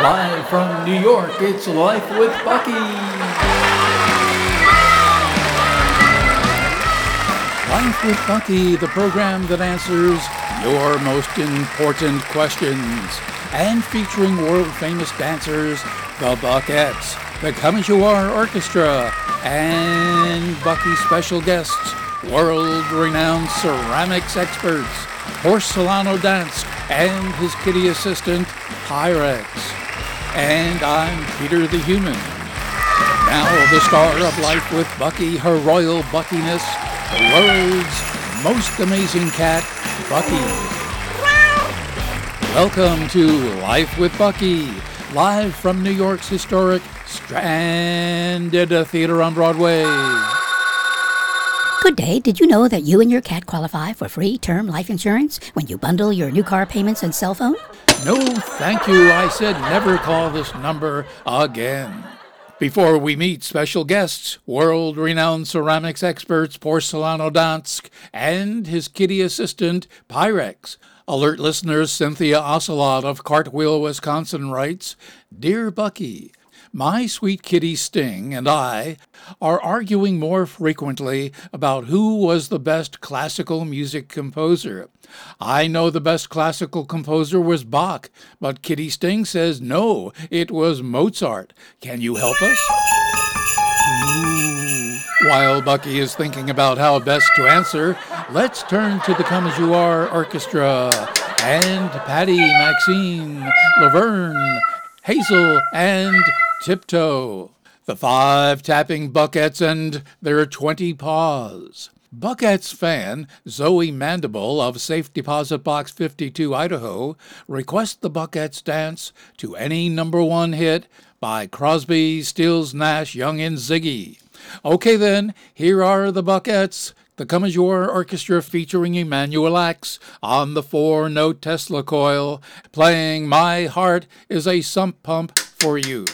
Live from New York, it's Life with Bucky. Life with Bucky, the program that answers your most important questions. And featuring world famous dancers, the Buckettes, the Come As You Are Orchestra, and Bucky's special guests, world renowned ceramics experts, Porcelano Dansk, and his kitty assistant, PieRex. And I'm Peter the Human. Now the star of Life with Bucky, her royal buckiness, the world's most amazing cat, Bucky. Welcome to Life with Bucky, live from New York's historic Stranded Theater on Broadway. Good day. Did you know that you and your cat qualify for free term life insurance when you bundle your new car payments and cell phone? No, thank you. I said never call this number again. Before we meet special guests, world renowned ceramics experts Porcelano Dansk and his kitty assistant PieRex, alert listeners Cynthia Ocelot of Cartwheel, Wisconsin writes Dear Bucky, my sweet kitty Sting and I are arguing more frequently about who was the best classical music composer. I know the best classical composer was Bach, but Kitty Sting says no, it was Mozart. Can you help us? While Bucky is thinking about how best to answer, let's turn to the Come As You Are Orchestra and Patty, Maxine, Laverne, Hazel, and Tiptoe. The five tapping Buckettes and their 20 paws. Buckettes fan Zoe Mandible of Safe Deposit Box 52, Idaho, requests the Buckettes dance to any number one hit by Crosby, Stills, Nash, Young, and Ziggy. Okay, then, here are the Buckettes. The Come As You Are Orchestra featuring Emanuel Ax on the four note Tesla coil, playing My Heart is a Sump Pump for You.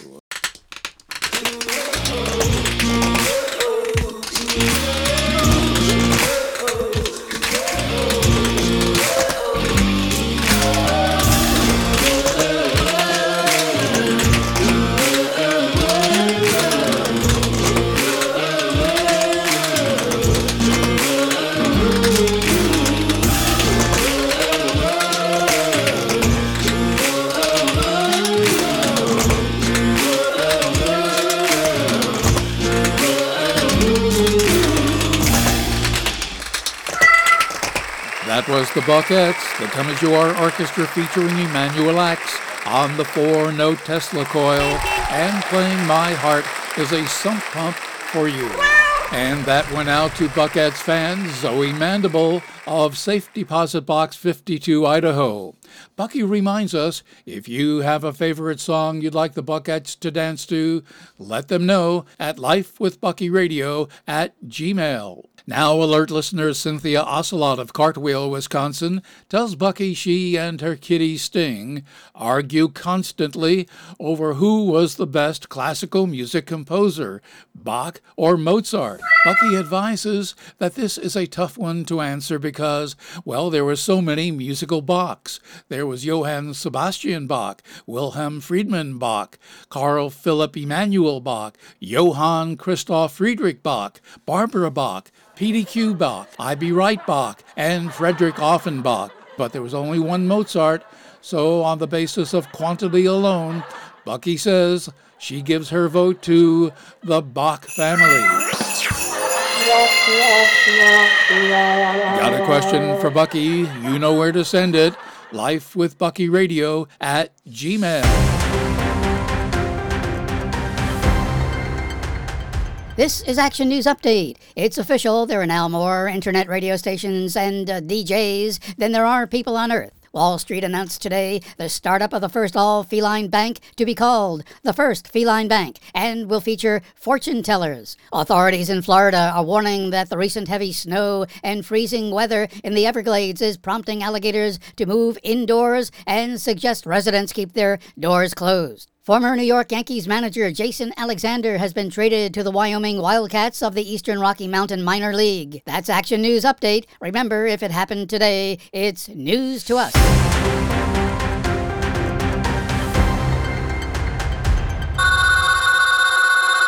The Buckettes, the Come As You Are Orchestra featuring Emanuel Ax on the four note Tesla coil and playing My Heart is a Sump Pump for You. And that went out to Buckettes fans Zoe Mandible of Safe Deposit Box 52, Idaho. Bucky reminds us if you have a favorite song you'd like the Buckettes to dance to, let them know at lifewithbuckyradio at gmail. Now, alert listener Cynthia Ocelot of Cartwheel, Wisconsin, tells Bucky she and her kitty Sting argue constantly over who was the best classical music composer, Bach or Mozart. Bucky advises that this is a tough one to answer because, well, there were so many musical Bachs. There was Johann Sebastian Bach, Wilhelm Friedemann Bach, Carl Philipp Emanuel Bach, Johann Christoph Friedrich Bach, Barbara Bach, P.D.Q. Bach, I.B. Wright Bach, and Frederick Offenbach. But there was only one Mozart, so on the basis of quantity alone, Bucky says she gives her vote to the Bach family. Got a question for Bucky? You know where to send it. Life with Bucky Radio at Gmail. This is Action News Update. It's official. There are now more internet radio stations and uh, DJs than there are people on Earth. Wall Street announced today the startup of the first all feline bank to be called the First Feline Bank and will feature fortune tellers. Authorities in Florida are warning that the recent heavy snow and freezing weather in the Everglades is prompting alligators to move indoors and suggest residents keep their doors closed. Former New York Yankees manager Jason Alexander has been traded to the Wyoming Wildcats of the Eastern Rocky Mountain Minor League. That's Action News Update. Remember, if it happened today, it's news to us.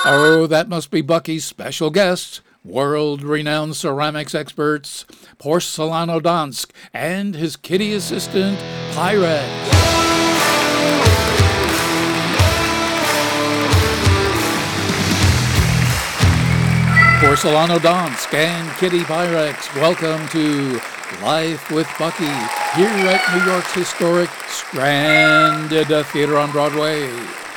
Oh, that must be Bucky's special guest world renowned ceramics experts, Porcelano Dansk, and his kitty assistant, PieRex. Porcelano Dansk and Kitty PieRex, welcome to Life with Bucky here at New York's historic Strand Theater on Broadway.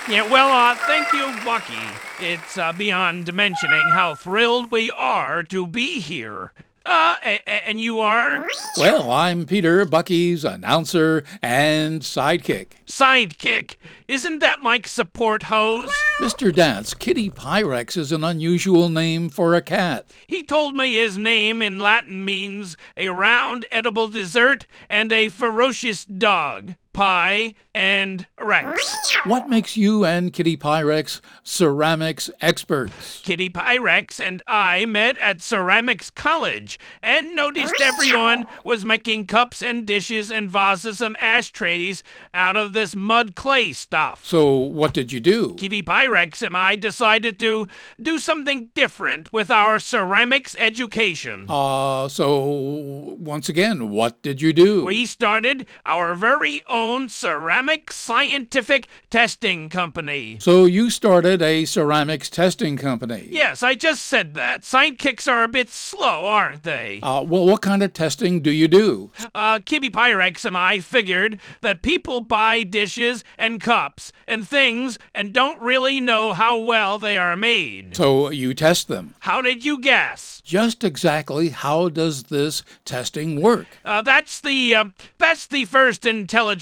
Yeah, well, uh, thank you, Bucky. It's uh, beyond mentioning how thrilled we are to be here. Uh, and you are Well, I'm Peter, Bucky's announcer and sidekick. sidekick. Isn't that like support hose? Mr. Dance, Kitty PieRex is an unusual name for a cat. He told me his name in Latin means a round edible dessert and a ferocious dog. Pie and Rex. What makes you and Kitty PieRex ceramics experts? Kitty PieRex and I met at Ceramics College and noticed everyone was making cups and dishes and vases and ashtrays out of this mud clay stuff. So, what did you do? Kitty PieRex and I decided to do something different with our ceramics education. Uh, so, once again, what did you do? We started our very own ceramic scientific testing company. So, you started a ceramics testing company. Yes, I just said that. Sidekicks are a bit slow, aren't they? Uh, well, what kind of testing do you do? Uh, Kitty PieRex and I figured that people buy dishes and cups and things and don't really know how well they are made. So, you test them. How did you guess? Just exactly how does this testing work? Uh, that's the uh, that's the first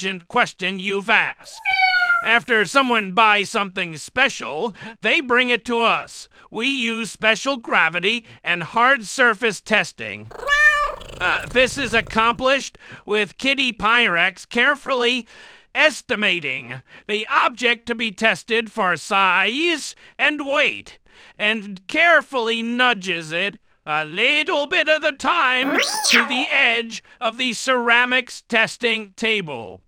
intelligent question you've asked. After someone buys something special, they bring it to us. We use special gravity and hard surface testing. Uh, this is accomplished with Kitty PieRex carefully estimating the object to be tested for size and weight, and carefully nudges it a little bit at a time to the edge of the ceramics testing table.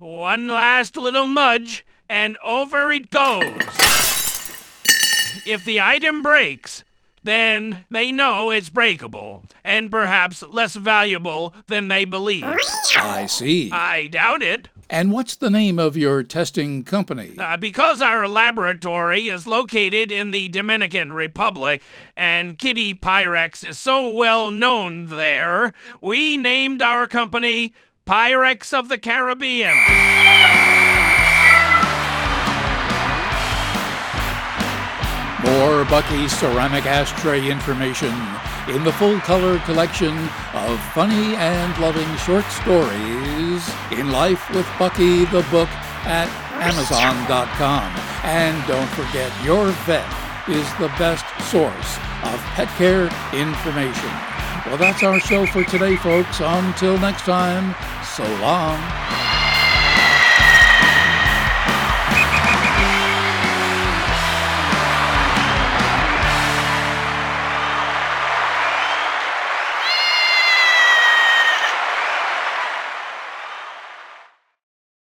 One last little nudge, and over it goes. If the item breaks, then they know it's breakable, and perhaps less valuable than they believe. I see. I doubt it. And what's the name of your testing company? Uh, because our laboratory is located in the Dominican Republic and Kitty PieRex is so well known there, we named our company Pyrex of the Caribbean. More Bucky ceramic ashtray information in the full color collection of funny and loving short stories in Life with Bucky the book at Amazon.com. And don't forget, your vet is the best source of pet care information. Well, that's our show for today, folks. Until next time, so long.